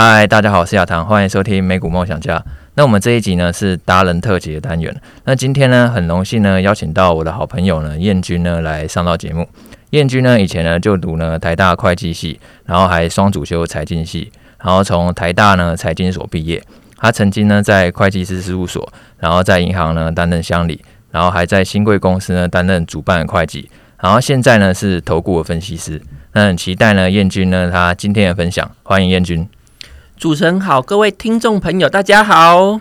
嗨，大家好，我是亚堂，欢迎收听美股梦想家。那我们这一集呢是达人特辑的单元。那今天呢很荣幸呢邀请到我的好朋友呢燕君呢来上到节目。燕君呢以前呢就读呢台大会计系，然后还双主修财经系，然后从台大呢财经所毕业。他曾经呢在会计师事务所，然后在银行呢担任乡里，然后还在新贵公司呢担任主办会计，然后现在呢是投顾的分析师。那很期待呢燕君呢他今天的分享，欢迎燕君。主持人好，各位听众朋友大家好。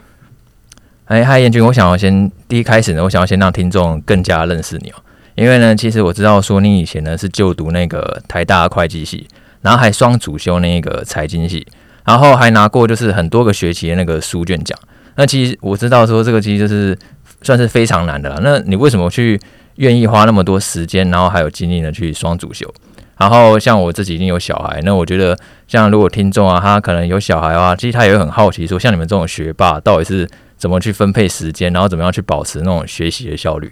哎，嗨，严君，我想要先第一开始呢，我想要先让听众更加认识你哦，因为呢，其实我知道说你以前呢是就读那个台大会计系，然后还双主修那个财经系，然后还拿过就是很多个学期的那个书卷奖。那其实我知道说这个其实就是算是非常难的了。那你为什么去愿意花那么多时间，然后还有精力呢去双主修？然后像我自己已经有小孩，那我觉得像如果听众啊，他可能有小孩的话，其实他也会很好奇说，像你们这种学霸到底是。怎么去分配时间，然后怎么样去保持那种学习的效率？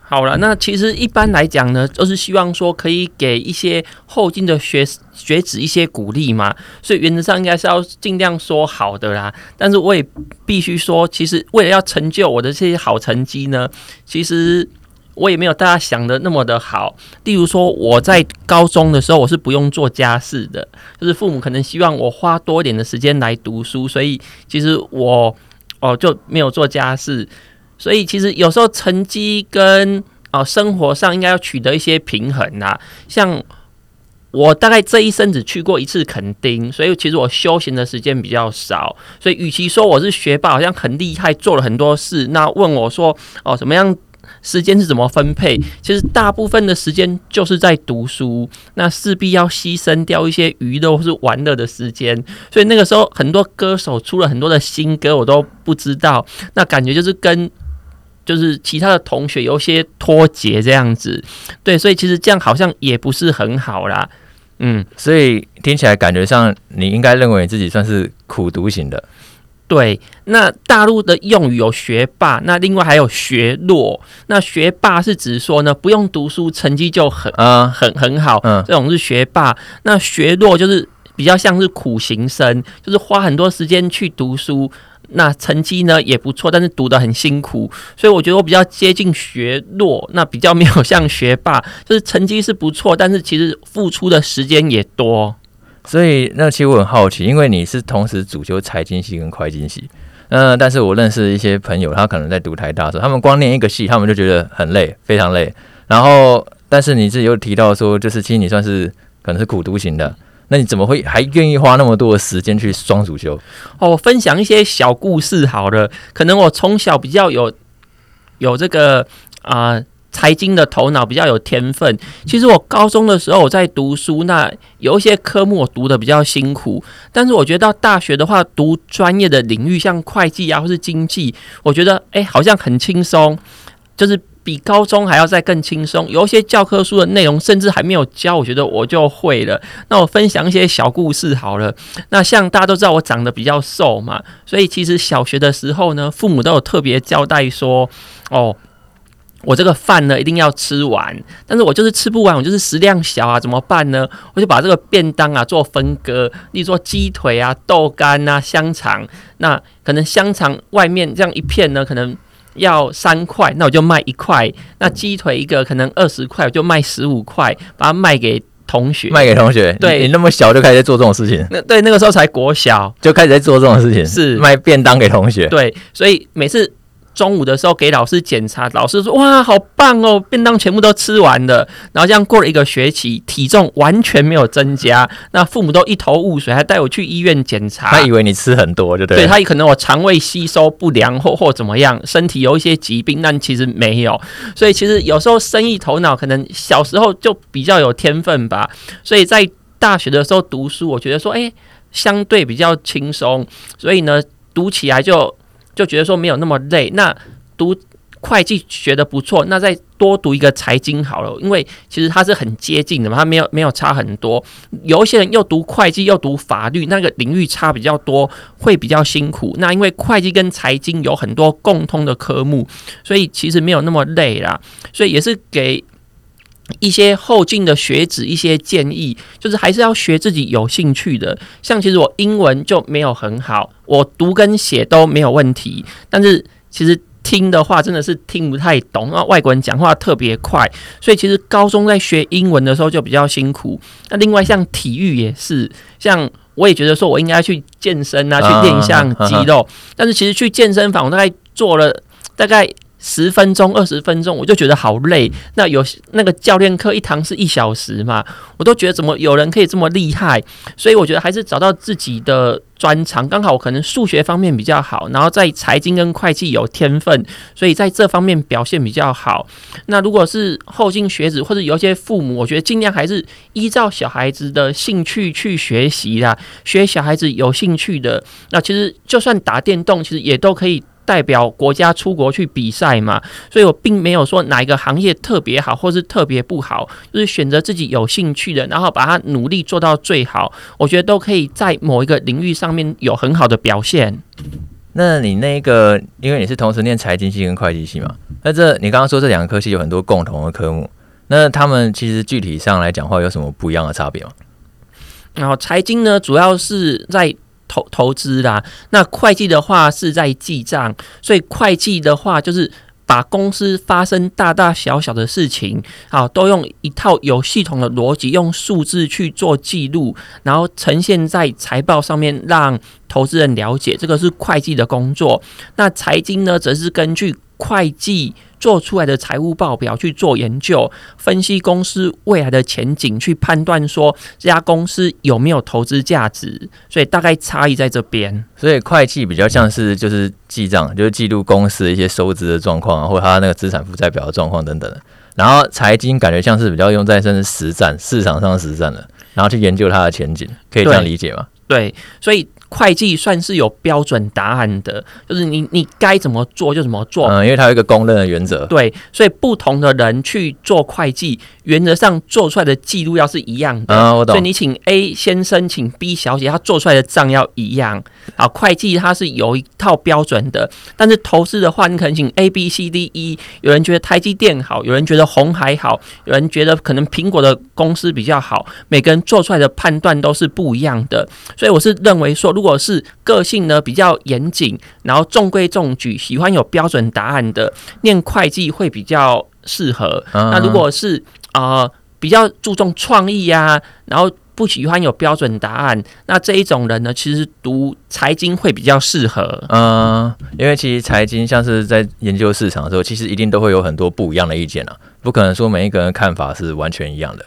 好了，那其实一般来讲呢，都是希望说可以给一些后进的学学子一些鼓励嘛，所以原则上应该是要尽量说好的啦。但是我也必须说，其实为了要成就我的这些好成绩呢，其实我也没有大家想的那么的好。例如说，我在高中的时候，我是不用做家事的，就是父母可能希望我花多一点的时间来读书，所以其实我。哦，就没有做家事，所以其实有时候成绩跟哦生活上应该要取得一些平衡啦。像我大概这一生只去过一次垦丁，所以其实我休闲的时间比较少。所以与其说我是学霸，好像很厉害，做了很多事，那问我说哦怎么样？时间是怎么分配？其实大部分的时间就是在读书，那势必要牺牲掉一些娱乐或是玩乐的时间。所以那个时候，很多歌手出了很多的新歌，我都不知道。那感觉就是跟就是其他的同学有些脱节这样子。对，所以其实这样好像也不是很好啦。嗯，所以听起来感觉上，你应该认为自己算是苦读型的。对，那大陆的用语有学霸，那另外还有学弱。那学霸是指说呢，不用读书，成绩就很啊很很好，嗯，这种是学霸。那学弱就是比较像是苦行僧，就是花很多时间去读书，那成绩呢也不错，但是读得很辛苦。所以我觉得我比较接近学弱，那比较没有像学霸，就是成绩是不错，但是其实付出的时间也多。所以，那其实我很好奇，因为你是同时主修财经系跟会计系，嗯、但是我认识一些朋友，他可能在读台大时候，他们光念一个系，他们就觉得很累，非常累。然后，但是你自己又提到说，就是其实你算是可能是苦读型的，那你怎么会还愿意花那么多的时间去双主修？哦，我分享一些小故事好了，可能我从小比较有有这个啊。财经的头脑比较有天分。其实我高中的时候我在读书，那有一些科目我读得比较辛苦。但是我觉得到大学的话，读专业的领域，像会计啊或是经济，我觉得诶好像很轻松，就是比高中还要再更轻松。有一些教科书的内容甚至还没有教，我觉得我就会了。那我分享一些小故事好了。那像大家都知道我长得比较瘦嘛，所以其实小学的时候呢，父母都有特别交代说，哦。我这个饭呢一定要吃完，但是我就是吃不完，我就是食量小啊，怎么办呢？我就把这个便当啊做分割，例如说鸡腿啊、豆干啊、香肠，那可能香肠外面这样一片呢，可能要三块，那我就卖一块；那鸡腿一个可能二十块，我就卖十五块，把它卖给同学。卖给同学？对，你，你那么小就开始在做这种事情？那对，那个时候才国小就开始在做这种事情，是卖便当给同学。对，所以每次。中午的时候给老师检查，老师说：“哇，好棒哦，便当全部都吃完了。”然后这样过了一个学期，体重完全没有增加。那父母都一头雾水，还带我去医院检查。他以为你吃很多，就对。对，他可能我肠胃吸收不良或或怎么样，身体有一些疾病，但其实没有。所以其实有时候生意头脑可能小时候就比较有天分吧。所以在大学的时候读书，我觉得说，哎，相对比较轻松，所以呢，读起来就。就觉得说没有那么累，那读会计学得不错，那再多读一个财经好了，因为其实它是很接近的嘛，它没有没有差很多。有一些人又读会计又读法律，那个领域差比较多，会比较辛苦。那因为会计跟财经有很多共通的科目，所以其实没有那么累啦。所以也是给一些后进的学子一些建议，就是还是要学自己有兴趣的。像其实我英文就没有很好，我读跟写都没有问题，但是其实听的话真的是听不太懂，那外国人讲话特别快，所以其实高中在学英文的时候就比较辛苦。那另外像体育也是，像我也觉得说我应该去健身啊，去练一下肌肉，但是其实去健身房我大概做了大概。十分钟、二十分钟，我就觉得好累。那有那个教练课一堂是一小时嘛，我都觉得怎么有人可以这么厉害？所以我觉得还是找到自己的专长。刚好我可能数学方面比较好，然后在财经跟会计有天分，所以在这方面表现比较好。那如果是后进学子或者有些父母，我觉得尽量还是依照小孩子的兴趣去学习啦，学小孩子有兴趣的。那其实就算打电动，其实也都可以。代表国家出国去比赛嘛，所以我并没有说哪一个行业特别好，或是特别不好，就是选择自己有兴趣的，然后把它努力做到最好，我觉得都可以在某一个领域上面有很好的表现。那你那个，因为你是同时念财经系跟会计系嘛，那这你刚刚说这两个科系有很多共同的科目，那他们其实具体上来讲话有什么不一样的差别吗？然后财经呢，主要是在。投投资啦，那会计的话是在记账，所以会计的话就是把公司发生大大小小的事情，啊，都用一套有系统的逻辑，用数字去做记录，然后呈现在财报上面，让投资人了解，这个是会计的工作。那财经呢，则是根据会计。做出来的财务报表去做研究，分析公司未来的前景，去判断说这家公司有没有投资价值。所以大概差异在这边。所以会计比较像是就是记账，就是记录公司的一些收支的状况啊，或者它那个资产负债表的状况等等。然后财经感觉像是比较用在甚至实战市场上实战的，然后去研究它的前景，可以这样理解吗？对，所以。会计算是有标准答案的，就是你你该怎么做就怎么做。嗯，因为它有一个公认的原则。对，所以不同的人去做会计，原则上做出来的记录要是一样的。啊，我懂。所以你请 A 先生，请 B 小姐，他做出来的账要一样。啊，会计它是有一套标准的，但是投资的话，你可能请 A、B、C、D、E，有人觉得台积电好，有人觉得红海好，有人觉得可能苹果的公司比较好，每个人做出来的判断都是不一样的。所以我是认为说，如果是个性呢比较严谨，然后中规中矩，喜欢有标准答案的，念会计会比较适合。Uh-huh. 那如果是啊、呃、比较注重创意呀，然后不喜欢有标准答案，那这一种人呢，其实读财经会比较适合。嗯、uh-huh.，因为其实财经像是在研究市场的时候，其实一定都会有很多不一样的意见啊，不可能说每一个人看法是完全一样的。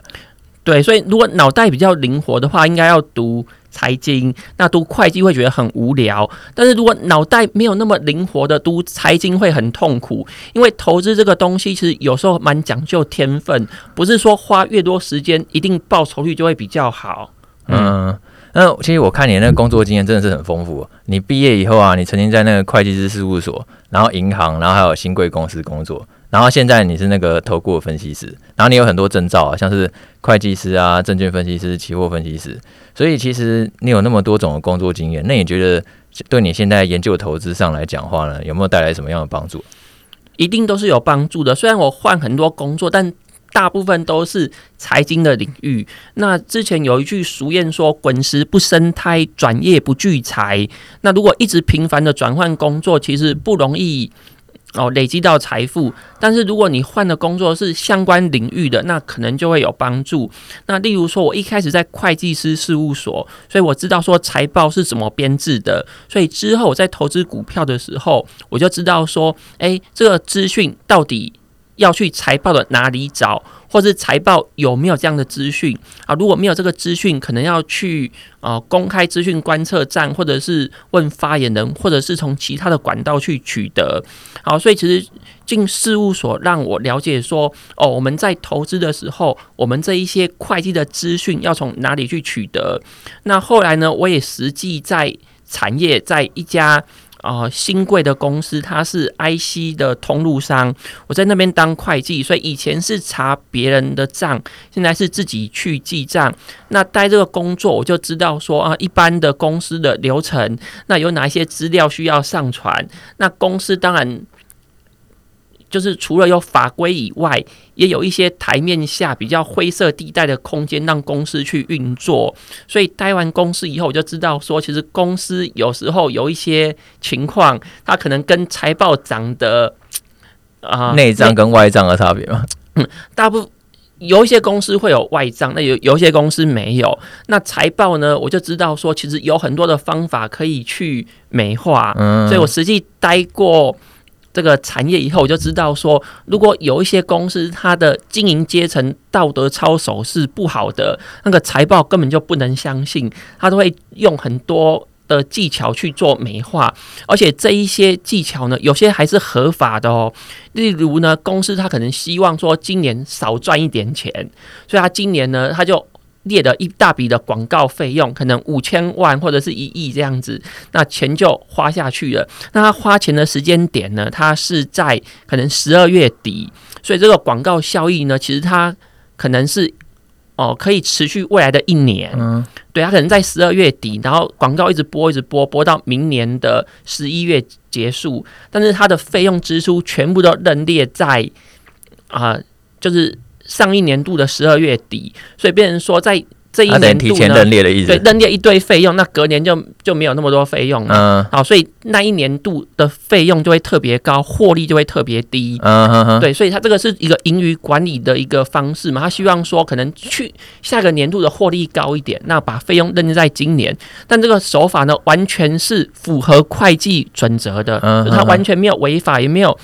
对，所以如果脑袋比较灵活的话，应该要读。财经，那读会计会觉得很无聊，但是如果脑袋没有那么灵活的读财经会很痛苦，因为投资这个东西其实有时候蛮讲究天分，不是说花越多时间一定报酬率就会比较好。嗯，那其实我看你那个工作经验真的是很丰富。你毕业以后啊，你曾经在那个会计师事务所，然后银行，然后还有新贵公司工作。然后现在你是那个投顾分析师，然后你有很多证照啊，像是会计师啊、证券分析师、期货分析师，所以其实你有那么多种的工作经验，那你觉得对你现在研究投资上来讲话呢，有没有带来什么样的帮助？一定都是有帮助的。虽然我换很多工作，但大部分都是财经的领域。那之前有一句俗谚说：“滚石不生苔，转业不聚财。”那如果一直频繁的转换工作，其实不容易。哦，累积到财富，但是如果你换的工作是相关领域的，那可能就会有帮助。那例如说，我一开始在会计师事务所，所以我知道说财报是怎么编制的，所以之后我在投资股票的时候，我就知道说，诶，这个资讯到底要去财报的哪里找。或是财报有没有这样的资讯啊？如果没有这个资讯，可能要去呃公开资讯观测站，或者是问发言人，或者是从其他的管道去取得。好，所以其实进事务所让我了解说，哦，我们在投资的时候，我们这一些会计的资讯要从哪里去取得。那后来呢，我也实际在产业，在一家。啊、新贵的公司，它是 IC 的通路商，我在那边当会计，所以以前是查别人的账，现在是自己去记账。那待这个工作，我就知道说啊，一般的公司的流程，那有哪一些资料需要上传？那公司当然就是除了有法规以外，也有一些台面下比较灰色地带的空间，让公司去运作。所以待完公司以后，我就知道说，其实公司有时候有一些情况，它可能跟财报长的啊内账跟外账的差别吗？嗯，大部分有一些公司会有外账，那有有一些公司没有。那财报呢，我就知道说，其实有很多的方法可以去美化。嗯，所以我实际待过。这个产业以后，我就知道说，如果有一些公司它的经营阶层道德操守是不好的，那个财报根本就不能相信，他都会用很多的技巧去做美化，而且这一些技巧呢，有些还是合法的哦。例如呢，公司他可能希望说今年少赚一点钱，所以他今年呢，他就。列的一大笔的广告费用，可能五千万或者是一亿这样子，那钱就花下去了。那他花钱的时间点呢？他是在可能十二月底，所以这个广告效益呢，其实它可能是哦，可以持续未来的一年。嗯，对，它可能在十二月底，然后广告一直播，一直播，播到明年的十一月结束，但是它的费用支出全部都认列在啊、呃，就是。上一年度的十二月底，所以变成说在这一年度呢，提前认列的意思，对，认列一堆费用，那隔年就就没有那么多费用了。嗯，好，所以那一年度的费用就会特别高，获利就会特别低。嗯哼哼，对，所以他这个是一个盈余管理的一个方式嘛，他希望说可能去下个年度的获利高一点，那把费用认列在今年，但这个手法呢，完全是符合会计准则的，嗯，他完全没有违法，也没有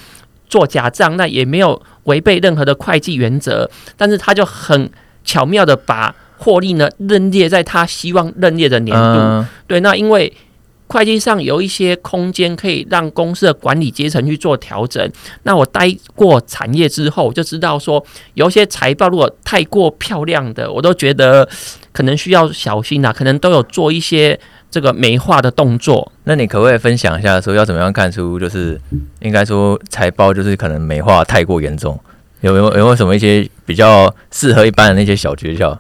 做假账，那也没有。违背任何的会计原则，但是他就很巧妙的把获利呢认列在他希望认列的年度。嗯、对，那因为会计上有一些空间可以让公司的管理阶层去做调整。那我待过产业之后，就知道说，有些财报如果太过漂亮的，我都觉得可能需要小心啊，可能都有做一些。这个美化的动作，那你可不可以分享一下，说要怎么样看出，就是应该说财报就是可能美化太过严重，有没有有没有什么一些比较适合一般的那些小诀窍？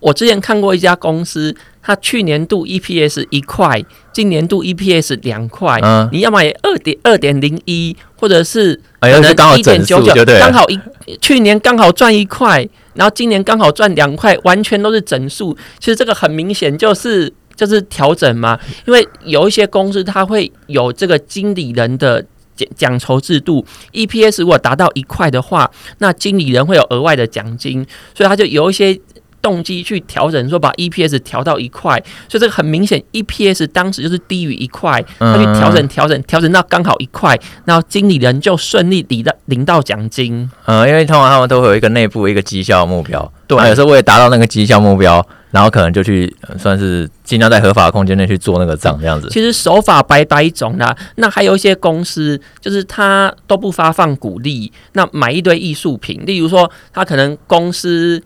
我之前看过一家公司，它去年度 EPS 一块，今年度 EPS 两块，嗯，你要买二点二点零一，或者是可能一点九九，刚好一去年刚好赚一块，然后今年刚好赚两块，完全都是整数。其实这个很明显就是。就是调整嘛，因为有一些公司它会有这个经理人的奖奖酬制度，EPS 如果达到一块的话，那经理人会有额外的奖金，所以他就有一些动机去调整，说把 EPS 调到一块，所以这个很明显，EPS 当时就是低于一块，他去调整调整调整到刚好一块，然后经理人就顺利领到领到奖金。嗯，因为通常他们都会有一个内部一个绩效目标，对，有时候为了达到那个绩效目标。然后可能就去算是尽量在合法的空间内去做那个账这样子。其实手法百百种啦，那还有一些公司就是他都不发放股利，那买一堆艺术品，例如说他可能公司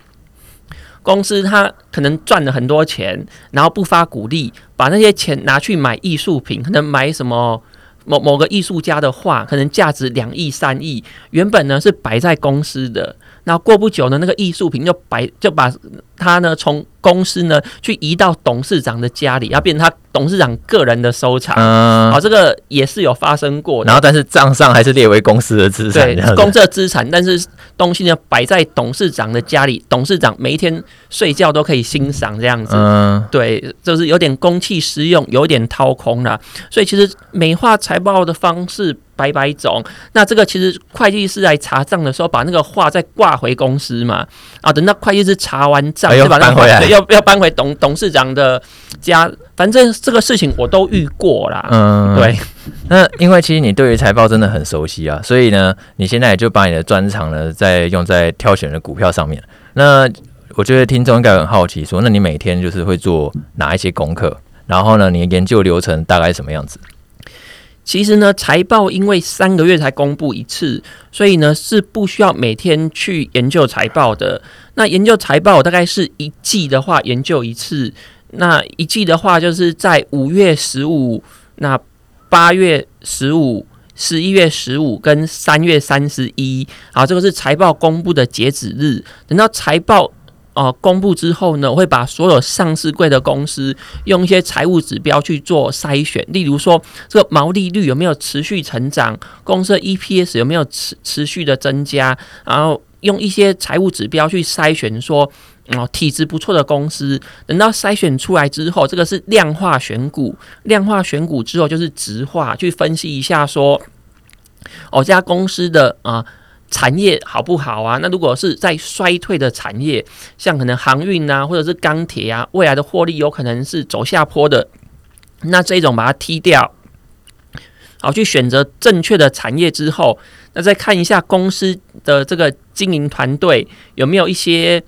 公司他可能赚了很多钱，然后不发股利，把那些钱拿去买艺术品，可能买什么某某个艺术家的画，可能价值两亿三亿，原本呢是摆在公司的。然后过不久呢，那个艺术品就摆就把他呢从公司呢去移到董事长的家里，要变成他董事长个人的收藏。嗯，好，这个也是有发生过。然后，但是账上还是列为公司的资产。对，公司的资产，但是东西呢摆在董事长的家里，董事长每一天睡觉都可以欣赏这样子。嗯，对，就是有点公器私用，有点掏空了。所以其实美化财报的方式。百百种，那这个其实会计师来查账的时候，把那个画再挂回公司嘛，啊，等到会计师查完账，就把它回来，要要搬回董董事长的家。反正这个事情我都遇过啦。嗯，对。那因为其实你对于财报真的很熟悉啊，所以呢，你现在也就把你的专长呢，在用在挑选的股票上面。那我觉得听众应该很好奇，说，那你每天就是会做哪一些功课？然后呢，你的研究流程大概是什么样子？其实呢，财报因为三个月才公布一次，所以呢是不需要每天去研究财报的。那研究财报大概是一季的话研究一次，那一季的话就是在五月十五、那八月十五、十一月十五跟三月三十一。好，这个是财报公布的截止日。等到财报。呃公布之后呢，我会把所有上市柜的公司用一些财务指标去做筛选，例如说这个毛利率有没有持续成长，公司的 EPS 有没有持持续的增加，然后用一些财务指标去筛选说。哦，体质不错的公司，等到筛选出来之后，这个是量化选股。量化选股之后就是质化，去分析一下说，哦，这家公司的啊、产业好不好啊？那如果是在衰退的产业，像可能航运啊，或者是钢铁啊，未来的获利有可能是走下坡的，那这种把它踢掉，好，去选择正确的产业之后，那再看一下公司的这个经营团队有没有一些。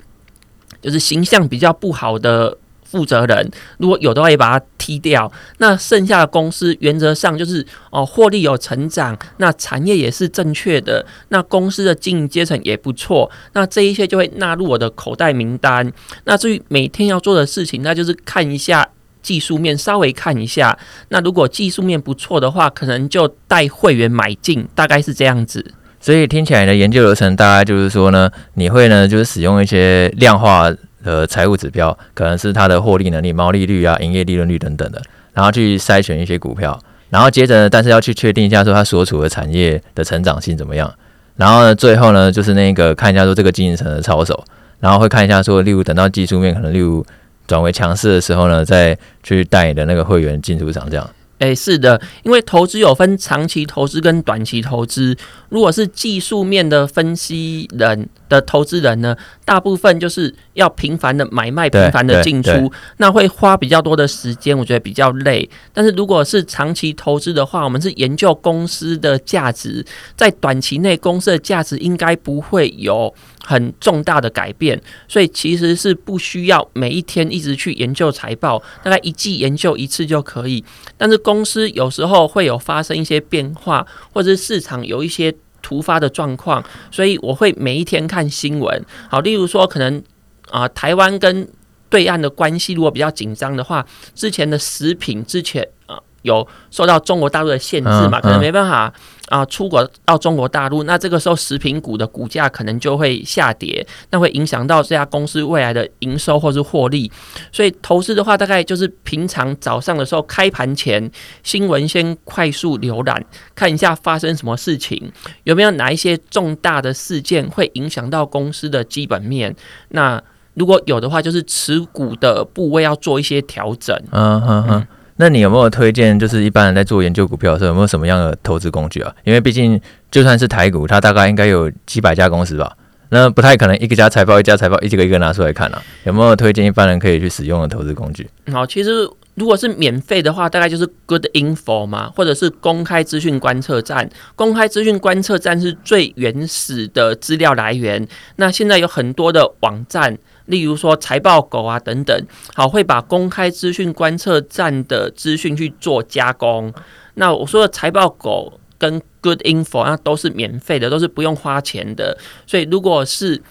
就是形象比较不好的负责人，如果有的话也把它踢掉。那剩下的公司原则上就是哦，获利有成长，那产业也是正确的，那公司的经营阶层也不错，那这一些就会纳入我的口袋名单。那至于每天要做的事情，那就是看一下技术面，稍微看一下。那如果技术面不错的话，可能就带会员买进，大概是这样子。所以听起来的研究流程大概就是说呢，你会呢就是使用一些量化的财务指标，可能是它的获利能力、毛利率啊、营业利润率等等的，然后去筛选一些股票，然后接着呢，但是要去确定一下说它所处的产业的成长性怎么样，然后呢，最后呢就是那个看一下说这个经营层的操守，然后会看一下说，例如等到技术面可能例如转为强势的时候呢，再去带你的那个会员进出场这样。诶，是的，因为投资有分长期投资跟短期投资。如果是技术面的分析人的投资人呢，大部分就是要频繁的买卖、频繁的进出，那会花比较多的时间，我觉得比较累。但是如果是长期投资的话，我们是研究公司的价值，在短期内公司的价值应该不会有很重大的改变，所以其实是不需要每一天一直去研究财报，大概一季研究一次就可以。但是公司有时候会有发生一些变化，或者是市场有一些突发的状况，所以我会每一天看新闻。好，例如说可能啊、台湾跟对岸的关系如果比较紧张的话，之前的食品之前啊。有受到中国大陆的限制嘛？可能没办法啊，出国到中国大陆，那这个时候食品股的股价可能就会下跌，那会影响到这家公司未来的营收或是获利。所以投资的话，大概就是平常早上的时候开盘前，新闻先快速浏览，看一下发生什么事情，有没有哪一些重大的事件会影响到公司的基本面。那如果有的话，就是持股的部位要做一些调整。嗯哼哼。那你有没有推荐？就是一般人在做研究股票的时候，有没有什么样的投资工具啊？因为毕竟就算是台股，它大概应该有几百家公司吧，那不太可能一个家财报一家财报一个一个拿出来看啊。有没有推荐一般人可以去使用的投资工具？好，其实如果是免费的话，大概就是 Good Info 嘛，或者是公开资讯观测站。公开资讯观测站是最原始的资料来源。那现在有很多的网站。例如说财报狗啊等等，好，会把公开资讯观测站的资讯去做加工。那我说的财报狗跟 Good Info，那都是免费的，都是不用花钱的。所以如果是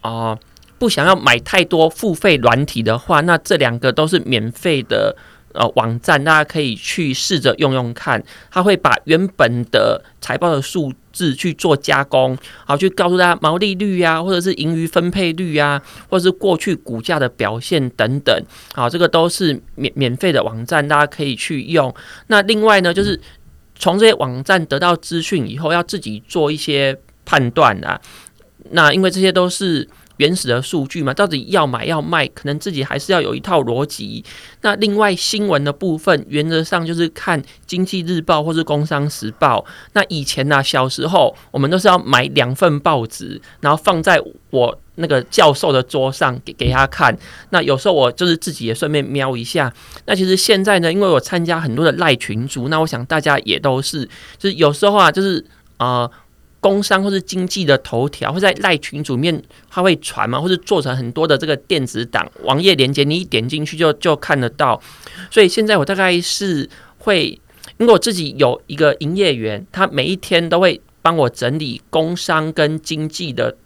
啊、不想要买太多付费软体的话，那这两个都是免费的。呃，网站大家可以去试着用用看，它会把原本的财报的数字去做加工，好，去告诉大家毛利率啊，或者是盈余分配率啊，或者是过去股价的表现等等，好，这个都是免免费的网站，大家可以去用。那另外呢，就是从这些网站得到资讯以后，要自己做一些判断啊。那因为这些都是。原始的数据嘛，到底要买要卖，可能自己还是要有一套逻辑。那另外新闻的部分，原则上就是看《经济日报》或是《工商时报》。那以前呢、啊，小时候我们都是要买两份报纸，然后放在我那个教授的桌上给给他看。那有时候我就是自己也顺便瞄一下。那其实现在呢，因为我参加很多的赖群组，那我想大家也都是，就是有时候啊，就是啊。工商或是经济的头条会在赖群主面，它会传嘛，或是做成很多的这个电子档网页连接，你一点进去就就看得到。所以现在我大概是会，因为我自己有一个营业员，他每一天都会帮我整理工商跟经济的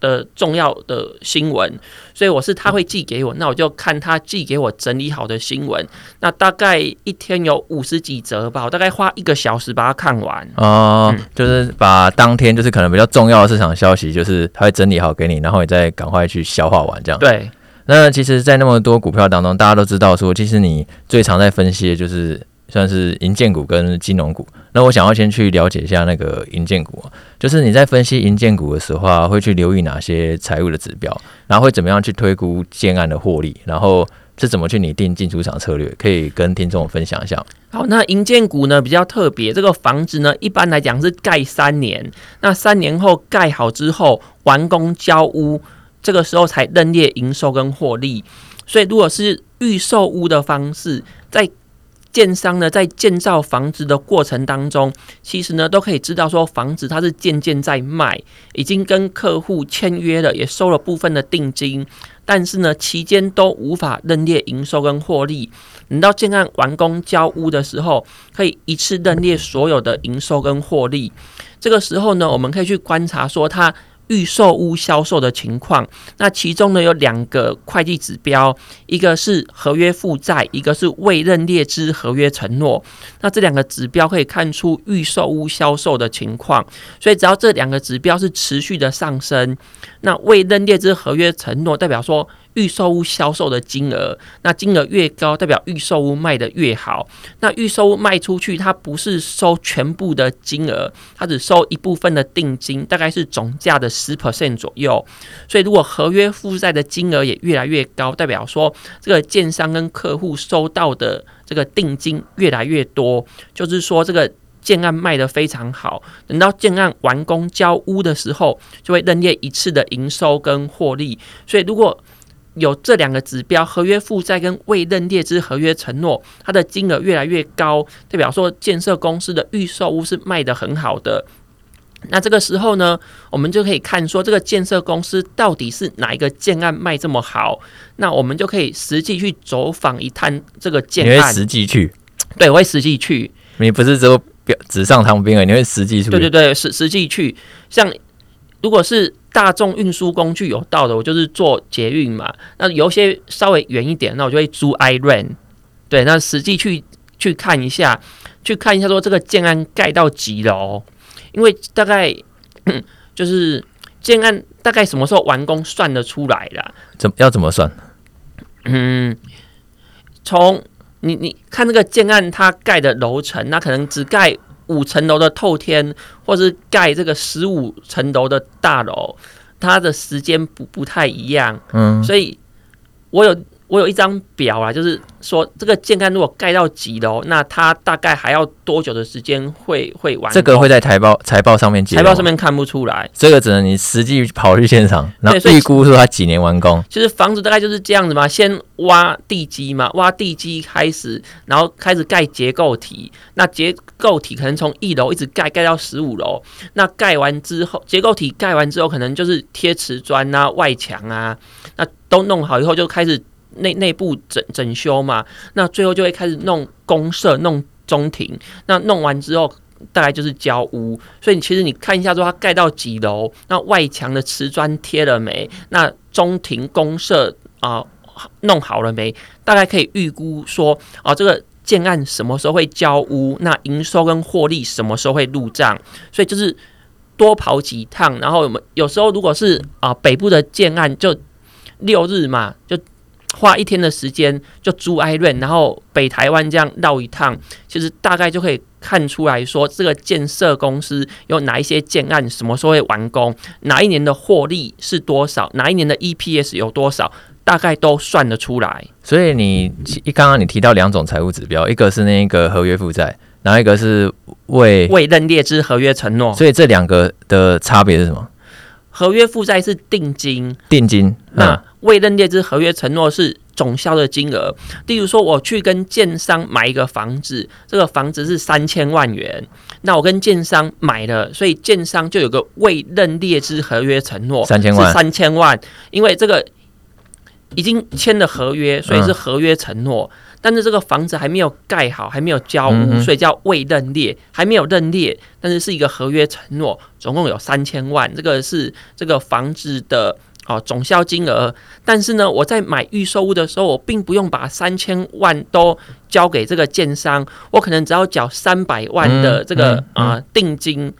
的重要的新闻，所以我是他会寄给我，那我就看他寄给我整理好的新闻，那大概一天有五十几则吧，我大概花一个小时把它看完。哦，嗯、就是把当天就是可能比较重要的市场消息，就是他会整理好给你，然后你再赶快去消化完这样。对。那其实，在那么多股票当中，大家都知道说，其实你最常在分析的就是算是银建股跟金融股。那我想要先去了解一下那个银建股，就是你在分析银建股的时候啊，会去留意哪些财务的指标，然后会怎么样去推估建案的获利，然后是怎么去拟定进出场策略，可以跟听众分享一下。好，那营建股呢比较特别，这个房子呢一般来讲是盖三年，那三年后盖好之后完工交屋。这个时候才认列营收跟获利，所以如果是预售屋的方式，在建商呢在建造房子的过程当中，其实呢都可以知道说房子它是渐渐在卖，已经跟客户签约了，也收了部分的定金，但是呢期间都无法认列营收跟获利。等到建案完工交屋的时候，可以一次认列所有的营收跟获利。这个时候呢，我们可以去观察说它。预售屋销售的情况，那其中呢有两个会计指标，一个是合约负债，一个是未认列支合约承诺。那这两个指标可以看出预售屋销售的情况，所以只要这两个指标是持续的上升，那未认列支合约承诺代表说。预售屋销售的金额，那金额越高，代表预售屋卖得越好。那预售屋卖出去，它不是收全部的金额，它只收一部分的定金，大概是总价的十 percent 左右。所以，如果合约负债的金额也越来越高，代表说这个建商跟客户收到的这个定金越来越多，就是说这个。建案卖得非常好，等到建案完工交屋的时候，就会认列一次的营收跟获利。所以如果有这两个指标，合约负债跟未认列之合约承诺，它的金额越来越高，代表说建设公司的预售屋是卖得很好的。那这个时候呢，我们就可以看说这个建设公司到底是哪一个建案卖这么好，那我们就可以实际去走访一探这个建案。你会实际去？对，我会实际去。你不是只有纸上谈兵啊？你会实际去？对对对，实实际去。像如果是。大众运输工具有到的，我就是坐捷运嘛。那有些稍微远一点，那我就会租 iRent。对，那实际去去看一下，去看一下说这个建案盖到几楼，因为大概就是建案大概什么时候完工算得出来啦。怎要怎么算？嗯，从你你看这个建案它盖的楼层，那可能只盖。五层楼的透天，或是盖这个十五层楼的大楼，它的时间不不太一样，嗯，所以我有我有一张表啊，就是。说这个建案如果盖到几楼，那它大概还要多久的时间会会完？这个会在财报财报上面解，财报上面看不出来。这个只能你实际跑去现场，然后预估说它几年完工。就是房子大概就是这样子嘛，先挖地基嘛，挖地基开始，然后开始盖结构体。那结构体可能从一楼一直盖盖到十五楼。那盖完之后，结构体盖完之后，可能就是贴瓷砖啊、外墙啊，那都弄好以后就开始。内内部整整修嘛，那最后就会开始弄公设、弄中庭。那弄完之后，大概就是交屋。所以其实你看一下，说它盖到几楼，那外墙的瓷砖贴了没？那中庭公设啊弄好了没？大概可以预估说，啊这个建案什么时候会交屋？那营收跟获利什么时候会入账？所以就是多跑几趟，然后我们有时候如果是啊北部的建案，就六日嘛，就。花一天的时间就租 iRent，然后北台湾这样绕一趟，其实大概就可以看出来说，这个建设公司有哪一些建案，什么时候会完工，哪一年的获利是多少，哪一年的 EPS 有多少，大概都算得出来。所以你一刚刚你提到两种财务指标，一个是那个合约负债，然后一个是未未认列之合约承诺。所以这两个的差别是什么？合约负债是定金，定金。嗯、那未认列之合约承诺是总销的金额。例如说，我去跟建商买一个房子，这个房子是三千万元，那我跟建商买了，所以建商就有个未认列之合约承诺，三千万，是三千万。因为这个已经签了合约，所以是合约承诺。嗯但是这个房子还没有盖好，还没有交屋，所以叫未认列，还没有认列，但是是一个合约承诺，总共有三千万，这个是这个房子的哦总销金额。但是呢，我在买预售屋的时候，我并不用把三千万都交给这个建商，我可能只要缴三百万的这个啊、嗯嗯呃、定金。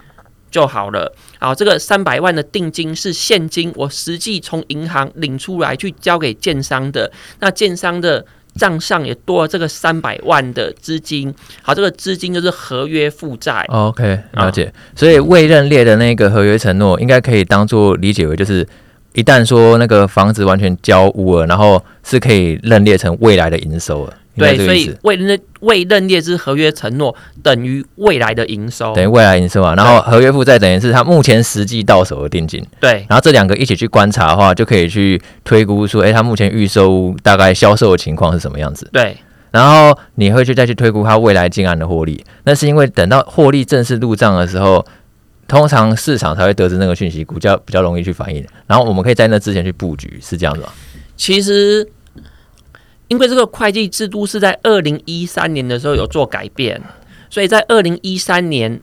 就好了。好，这个三百万的定金是现金，我实际从银行领出来去交给建商的。那建商的账上也多了这个三百万的资金。好，这个资金就是合约负债。OK，了解。所以未认列的那个合约承诺，应该可以当做理解为，就是一旦说那个房子完全交屋了，然后是可以认列成未来的营收了。对，所以未认未认列之合约承诺等于未来的营收，等于未来营收啊。然后合约负债等于是他目前实际到手的定金。对，然后这两个一起去观察的话，就可以去推估说，哎，他目前预售大概销售的情况是什么样子。对，然后你会去再去推估它未来进案的获利。那是因为等到获利正式入账的时候，通常市场才会得知那个讯息，股价比较容易去反应。然后我们可以在那之前去布局，是这样子吗？其实。因为这个会计制度是在二零一三年的时候有做改变，所以在二零一三年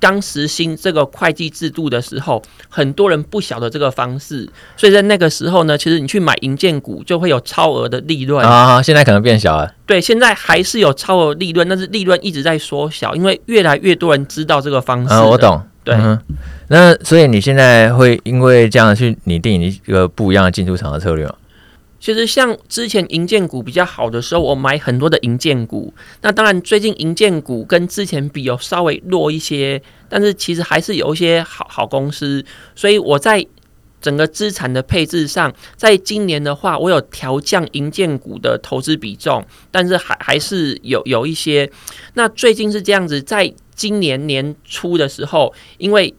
刚实行这个会计制度的时候，很多人不晓得这个方式，所以在那个时候呢，其实你去买银建股就会有超额的利润啊。现在可能变小了，对，现在还是有超额利润，但是利润一直在缩小，因为越来越多人知道这个方式。啊，我懂，对。嗯，那所以你现在会因为这样去拟定一个不一样的进出场的策略吗？其实像之前银建股比较好的时候，我买很多的银建股。那当然，最近银建股跟之前比有稍微弱一些，但是其实还是有一些好好公司。所以我在整个资产的配置上，在今年的话，我有调降银建股的投资比重，但是还还是有有一些。那最近是这样子，在今年年初的时候，因为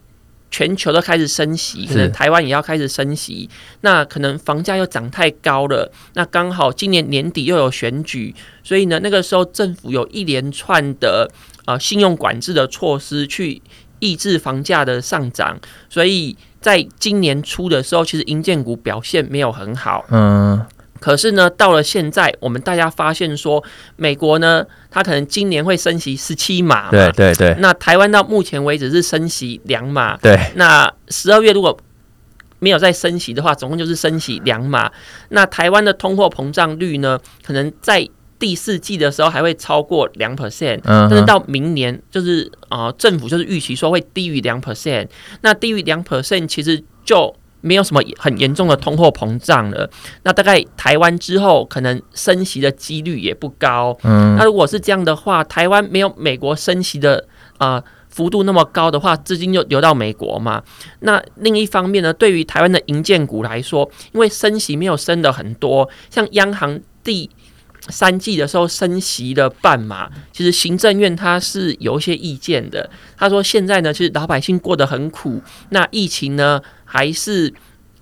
全球都开始升息，可能台湾也要开始升息。那可能房价又涨太高了。那刚好今年年底又有选举，所以呢，那个时候政府有一连串的呃信用管制的措施去抑制房价的上涨。所以在今年初的时候，其实银建股表现没有很好。嗯。可是呢，到了现在，我们大家发现说，美国呢，它可能今年会升息十七码。对对对。那台湾到目前为止是升息两码。对。那十二月如果没有再升息的话，总共就是升息两码。那台湾的通货膨胀率呢，可能在第四季的时候还会超过两 percent。嗯。但是到明年，就是啊、呃，政府就是预期说会低于两 percent。那低于两 percent，其实就。没有什么很严重的通货膨胀了，那大概台湾之后可能升息的几率也不高。嗯，那如果是这样的话，台湾没有美国升息的啊、呃、幅度那么高的话，资金就流到美国嘛。那另一方面呢，对于台湾的银建股来说，因为升息没有升的很多，像央行第三季的时候升息了半码，其实行政院他是有一些意见的。他说现在呢，其实老百姓过得很苦，那疫情呢？还是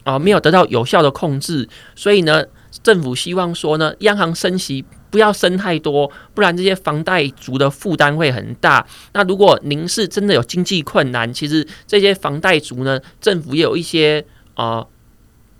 啊、没有得到有效的控制，所以呢，政府希望说呢，央行升息不要升太多，不然这些房贷族的负担会很大。那如果您是真的有经济困难，其实这些房贷族呢，政府也有一些啊。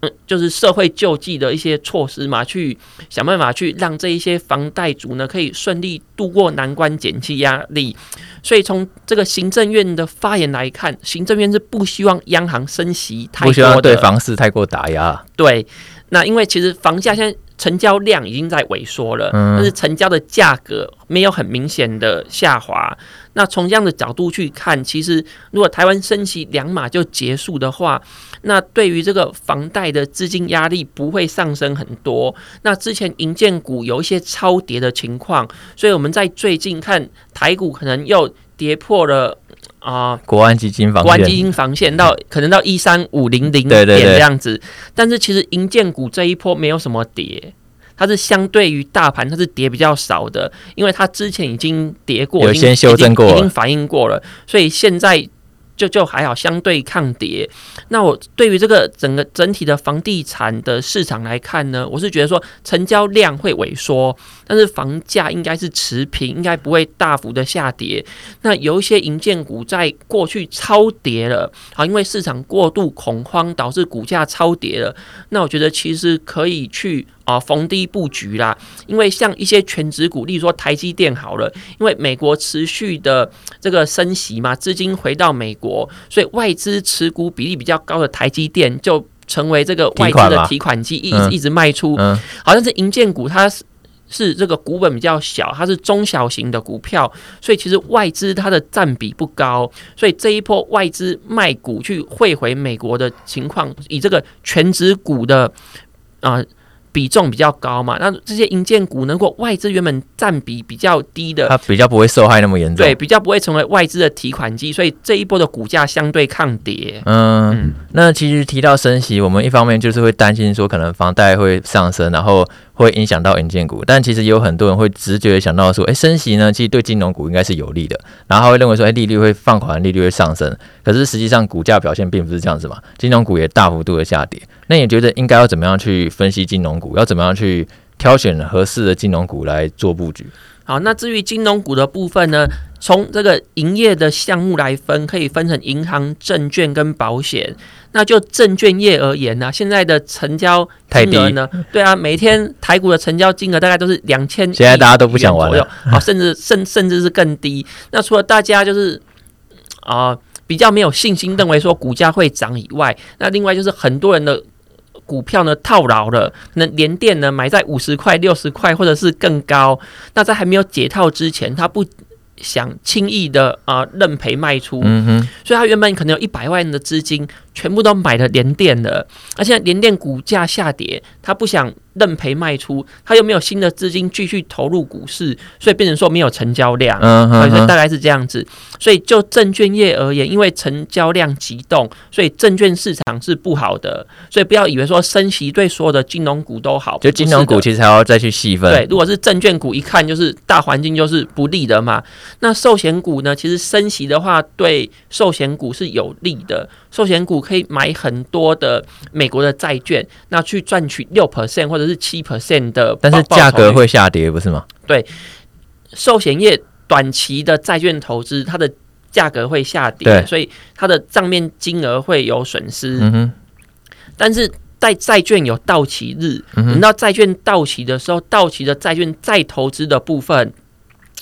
嗯，就是社会救济的一些措施嘛，去想办法去让这一些房贷族呢，可以顺利度过难关，减轻压力。所以从这个行政院的发言来看，行政院是不希望央行升息太多，不希望对房市太过打压。对，那因为其实房价现在。成交量已经在萎缩了，但是成交的价格没有很明显的下滑。那从这样的角度去看，其实如果台湾升息两码就结束的话，那对于这个房贷的资金压力不会上升很多。那之前银建股有一些超跌的情况，所以我们在最近看台股可能又跌破了。啊、呃，国安基金防线，国安基金防线到可能到一三五零零点这样子，但是其实银建股这一波没有什么跌，它是相对于大盘它是跌比较少的，因为它之前已经跌过，有先修正过已经，反应过了，所以现在。就就还好，相对抗跌。那我对于这个整个整体的房地产的市场来看呢，我是觉得说成交量会萎缩，但是房价应该是持平，应该不会大幅的下跌。那有一些银建股在过去超跌了，好，因为市场过度恐慌导致股价超跌了。那我觉得其实可以去啊逢低布局啦。因为像一些全值股，例如说台积电好了，因为美国持续的这个升息嘛，资金回到美国，所以外资持股比例比较高的台积电就成为这个外资的提款机，一直一直卖出。嗯，好像是银建股，它是。是这个股本比较小，它是中小型的股票，所以其实外资它的占比不高，所以这一波外资卖股去汇回美国的情况，以这个全值股的啊。呃比重比较高嘛，那这些银建股，如果外资原本占比比较低的，它比较不会受害那么严重，对，比较不会成为外资的提款机，所以这一波的股价相对抗跌。嗯，嗯，那其实提到升息，我们一方面就是会担心说可能房贷会上升，然后会影响到银建股，但其实也有很多人会直觉想到说，哎，升息呢，其实对金融股应该是有利的，然后他会认为说，哎，利率会放缓，利率会上升，可是实际上股价表现并不是这样子嘛，金融股也大幅度的下跌。那你觉得应该要怎么样去分析金融股？要怎么样去挑选合适的金融股来做布局？好，那至于金融股的部分呢，从这个营业的项目来分，可以分成银行、证券跟保险。那就证券业而言呢、啊，现在的成交金额呢，对啊，每天台股的成交金额大概都是两千，现在大家都不想玩了，啊，甚至甚甚至是更低。那除了大家就是啊、呃、比较没有信心，认为说股价会涨以外，那另外就是很多人的。股票呢套牢了，那连电呢买在五十块、六十块，或者是更高。那在还没有解套之前，他不想轻易的啊、呃、认赔卖出，嗯哼，所以他原本可能有一百万的资金，全部都买了联电的，而现在联电股价下跌，他不想。认赔卖出，他又没有新的资金继续投入股市，所以变成说没有成交量，嗯，所以大概是这样子。所以就证券业而言，因为成交量急动，所以证券市场是不好的。所以不要以为说升息对所有的金融股都好，就金融股其实还要再去细分。对，如果是证券股，一看就是大环境就是不利的嘛。那寿险股呢？其实升息的话，对寿险股是有利的。寿险股可以买很多的美国的债券，那去赚取六 percent 或者是七 percent 的，但是价格会下跌，不是吗？对，寿险业短期的债券投资，它的价格会下跌，所以它的账面金额会有损失。嗯哼，但是在债券有到期日，等到债券到期的时候，到期的债券再投资的部分，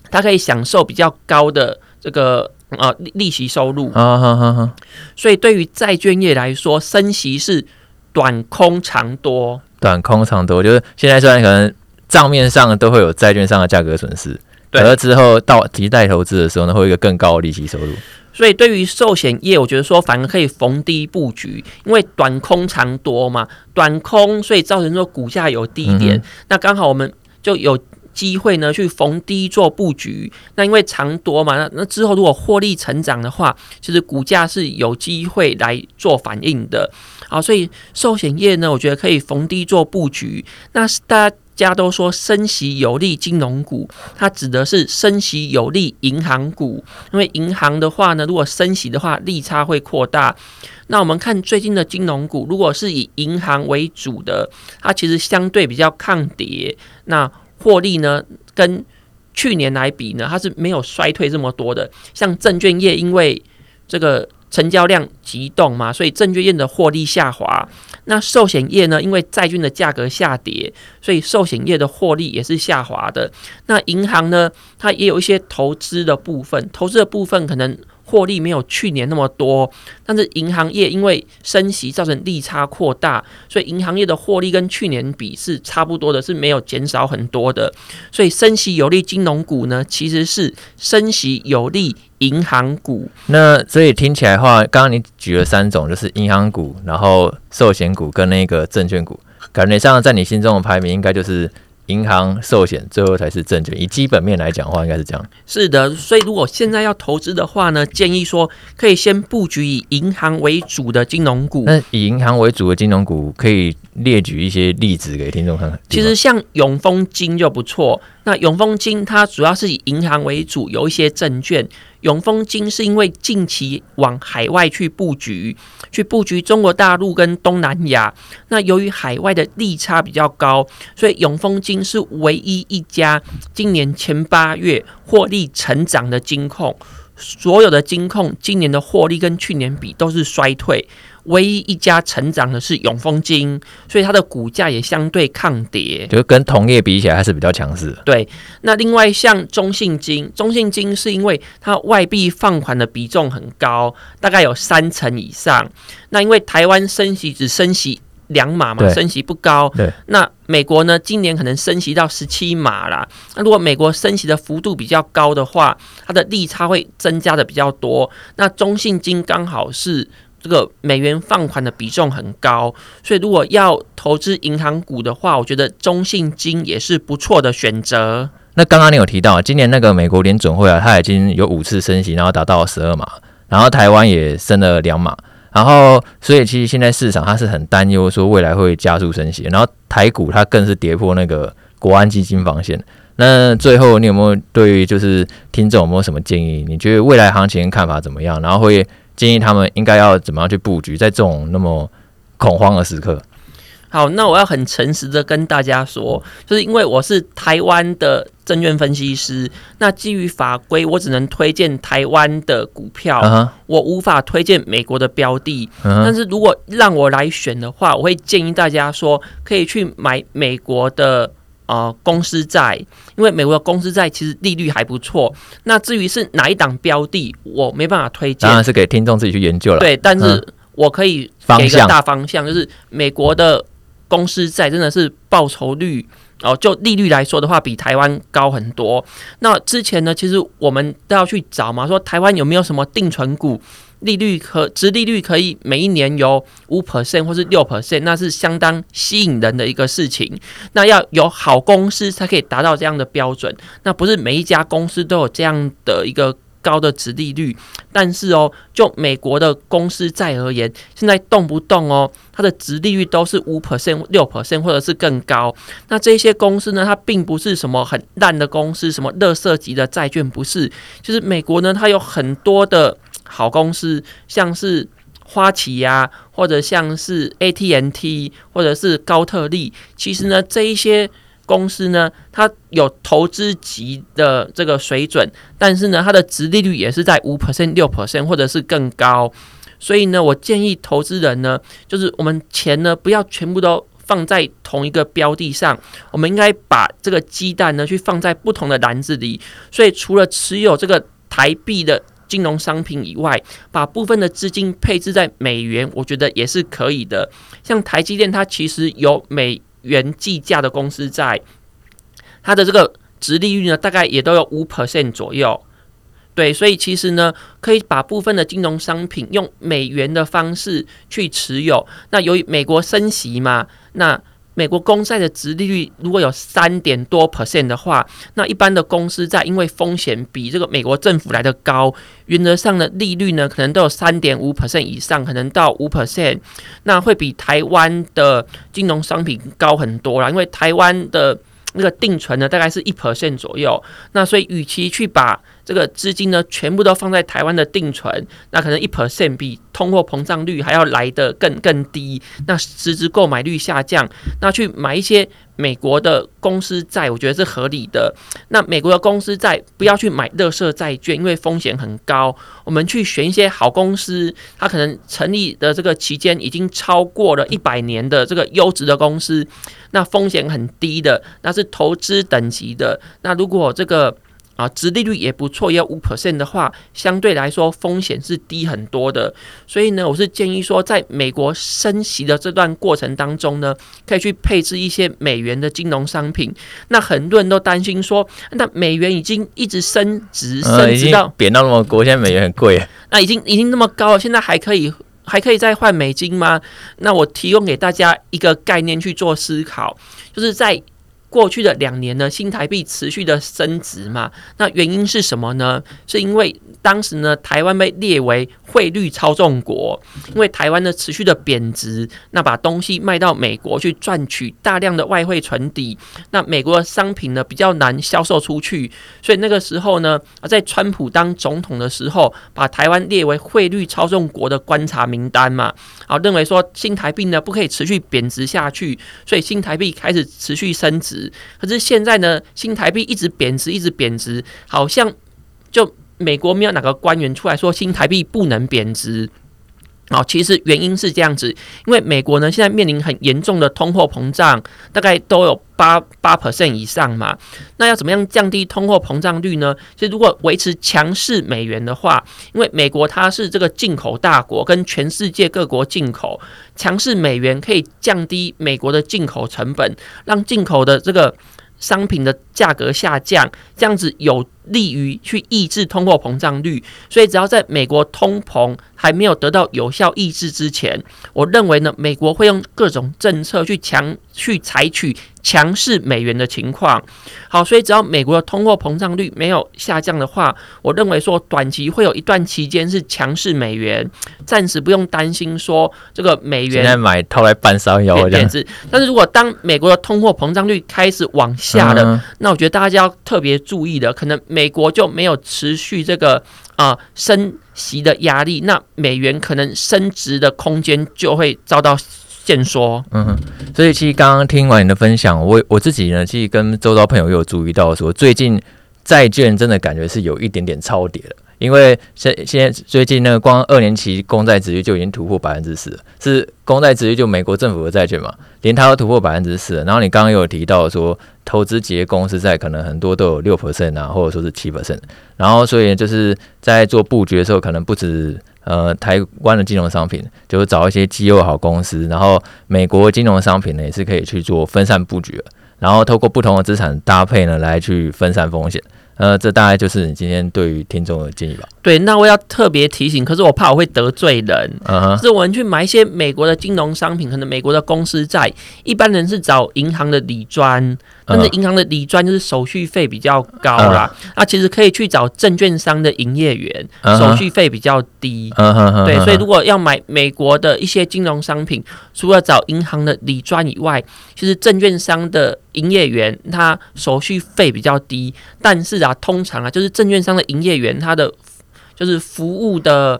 它可以享受比较高的这个。啊，利利息收入啊，哈哈哈。所以对于债券业来说，升息是短空长多，短空长多，就是现在虽然可能账面上都会有债券上的价格损失，对，而之后到提贷投资的时候呢，会有一个更高的利息收入。所以对于寿险业，我觉得说反而可以逢低布局，因为短空长多嘛，短空所以造成说股价有低点，嗯、那刚好我们就有。机会呢，去逢低做布局。那因为长多嘛，那那之后如果获利成长的话，其实股价是有机会来做反应的。好，所以寿险业呢，我觉得可以逢低做布局。那大家都说升息有利金融股，它指的是升息有利银行股，因为银行的话呢，如果升息的话，利差会扩大。那我们看最近的金融股，如果是以银行为主的，它其实相对比较抗跌。那获利呢，跟去年来比呢，它是没有衰退这么多的。像证券业，因为这个成交量急动嘛，所以证券业的获利下滑。那寿险业呢，因为债券的价格下跌，所以寿险业的获利也是下滑的。那银行呢，它也有一些投资的部分，投资的部分可能。获利没有去年那么多，但是银行业因为升息造成利差扩大，所以银行业的获利跟去年比是差不多的，是没有减少很多的。所以升息有利金融股呢，其实是升息有利银行股。那所以听起来的话，刚刚你举了三种，就是银行股，然后寿险股跟那个证券股，感觉上在你心中的排名应该就是。银行、寿险，最后才是证券。以基本面来讲的话，应该是这样。是的，所以如果现在要投资的话呢，建议说可以先布局以银行为主的金融股。那以银行为主的金融股，可以列举一些例子给听众看看。其实像永丰金就不错。那永丰金它主要是以银行为主，有一些证券。永丰金是因为近期往海外去布局，去布局中国大陆跟东南亚。那由于海外的利差比较高，所以永丰金是唯一一家今年前八月获利成长的金控。所有的金控今年的获利跟去年比都是衰退。唯一一家成长的是永丰金，所以它的股价也相对抗跌，就跟同业比起来还是比较强势。对，那另外像中信金，中信金是因为它外币放款的比重很高，大概有三成以上。那因为台湾升息只升息。两码嘛，升息不高。对，那美国呢？今年可能升息到十七码啦。那如果美国升息的幅度比较高的话，它的利差会增加的比较多。那中信金刚好是这个美元放款的比重很高，所以如果要投资银行股的话，我觉得中信金也是不错的选择。那刚刚你有提到，今年那个美国联准会啊，它已经有五次升息，然后达到十二码，然后台湾也升了两码。然后，所以其实现在市场它是很担忧，说未来会加速升息。然后台股它更是跌破那个国安基金防线。那最后你有没有对于就是听众有没有什么建议？你觉得未来行情看法怎么样？然后会建议他们应该要怎么样去布局，在这种那么恐慌的时刻？好，那我要很诚实的跟大家说，就是因为我是台湾的证券分析师，那基于法规，我只能推荐台湾的股票，uh huh. 我无法推荐美国的标的。Uh huh. 但是如果让我来选的话，我会建议大家说，可以去买美国的呃公司债，因为美国的公司债其实利率还不错。那至于是哪一档标的，我没办法推荐，当然是给听众自己去研究了。对，但是我可以给一个大方向，就是美国的。公司债真的是报酬率哦，就利率来说的话，比台湾高很多。那之前呢，其实我们都要去找嘛，说台湾有没有什么定存股，利率可殖利率可以每一年有五 percent 或是六 percent，那是相当吸引人的一个事情。那要有好公司才可以达到这样的标准，那不是每一家公司都有这样的一个。高的殖利率，但是哦，就美国的公司债而言，现在动不动哦，它的殖利率都是五 percent、六 percent，或者是更高。那这些公司呢，它并不是什么很烂的公司，什么垃圾级的债券不是。就是美国呢，它有很多的好公司，像是花旗呀、或者像是 AT&T，或者是高特利。其实呢，这一些。公司呢，它有投资级的这个水准，但是呢，它的殖利率也是在五 percent、六 percent 或者是更高。所以呢，我建议投资人呢，就是我们钱呢不要全部都放在同一个标的上，我们应该把这个鸡蛋呢去放在不同的篮子里。所以，除了持有这个台币的金融商品以外，把部分的资金配置在美元，我觉得也是可以的。像台积电，它其实有美。原计价的公司债，它的这个值利率呢，大概也都有五 percent 左右。对，所以其实呢，可以把部分的金融商品用美元的方式去持有。那由于美国升息嘛，那美国公债的殖利率如果有三点多 percent 的话，那一般的公司债因为风险比这个美国政府来得高，原则上的利率呢可能都有三点五 percent 以上，可能到五 percent，那会比台湾的金融商品高很多啦。因为台湾的那个定存呢大概是一 percent 左右，那所以与其去把这个资金呢，全部都放在台湾的定存，那可能一 percent 比通货膨胀率还要来得更更低，那实质购买率下降，那去买一些美国的公司债，我觉得是合理的。那美国的公司债不要去买乐色债券，因为风险很高。我们去选一些好公司，它可能成立的这个期间已经超过了一百年的这个优质的公司，那风险很低的，那是投资等级的。那如果这个啊，殖利率也不错，要五 percent 的话，相对来说风险是低很多的。所以呢，我是建议说，在美国升息的这段过程当中呢，可以去配置一些美元的金融商品。那很多人都担心说，那美元已经一直升值，升值到贬到那么高，现在美元很贵。那已经已经那么高了，现在还可以还可以再换美金吗？那我提供给大家一个概念去做思考，就是在。过去的两年呢，新台币持续的升值嘛，那原因是什么呢？是因为当时呢，台湾被列为汇率操纵国，因为台湾的持续的贬值，那把东西卖到美国去赚取大量的外汇存底，那美国的商品呢比较难销售出去，所以那个时候呢，在川普当总统的时候，把台湾列为汇率操纵国的观察名单嘛，好，认为说新台币呢不可以持续贬值下去，所以新台币开始持续升值。可是现在呢，新台币一直贬值，一直贬值，好像就美国没有哪个官员出来说新台币不能贬值。好，其实原因是这样子，因为美国呢现在面临很严重的通货膨胀，大概都有八八 percent 以上嘛。那要怎么样降低通货膨胀率呢？其实如果维持强势美元的话，因为美国它是这个进口大国，跟全世界各国进口，强势美元可以降低美国的进口成本，让进口的这个商品的价格下降，这样子有利于去抑制通货膨胀率。所以只要在美国通膨还没有得到有效抑制之前，我认为呢，美国会用各种政策去强去采取强势美元的情况。好，所以只要美国的通货膨胀率没有下降的话，我认为说短期会有一段期间是强势美元，暂时不用担心说这个美元现在买套来半烧腰这样子。但是如果当美国的通货膨胀率开始往下了，嗯、那我觉得大家要特别注意的，可能美国就没有持续这个。啊、升息的压力，那美元可能升值的空间就会遭到限缩。嗯哼，所以其实刚刚听完你的分享，我我自己呢，其实跟周遭朋友有注意到说，最近债券真的感觉是有一点点超跌了。因为现现在最近呢，光二年期公债殖率就已经突破百分之四了，是公债殖率就美国政府的债券嘛，连它都突破百分之四。然后你刚刚有提到说，投资级公司债可能很多都有六 percent 啊，或者说是七 percent。然后所以就是在做布局的时候，可能不止呃台湾的金融商品，就是找一些绩优好公司，然后美国金融商品呢也是可以去做分散布局，然后透过不同的资产搭配呢来去分散风险。呃，这大概就是你今天对于听众的建议吧？对，那我要特别提醒，可是我怕我会得罪人。嗯哼，是我们去买一些美国的金融商品，可能美国的公司债，一般人是找银行的理专。但是银行的理专就是手续费比较高啦，那、嗯、其实可以去找证券商的营业员，嗯、手续费比较低。对，所以如果要买美国的一些金融商品，除了找银行的理专以外，其实证券商的营业员他手续费比较低，但是啊，通常啊，就是证券商的营业员他的就是服务的。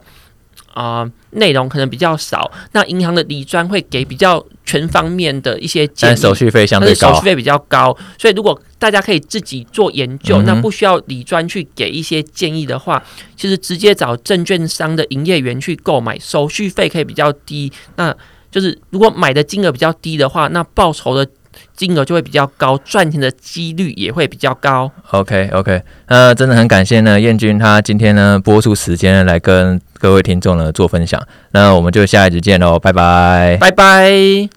啊、呃，内容可能比较少。那银行的理专会给比较全方面的一些建议，但手续费相对高，手续费比较高。所以如果大家可以自己做研究，嗯、那不需要理专去给一些建议的话，其实直接找证券商的营业员去购买，手续费可以比较低。那就是如果买的金额比较低的话，那报酬的。金额就会比较高，赚钱的几率也会比较高。OK OK，那，真的很感谢呢，燕君他今天呢播出时间来跟各位听众呢做分享，那我们就下一集见喽，拜拜，拜拜。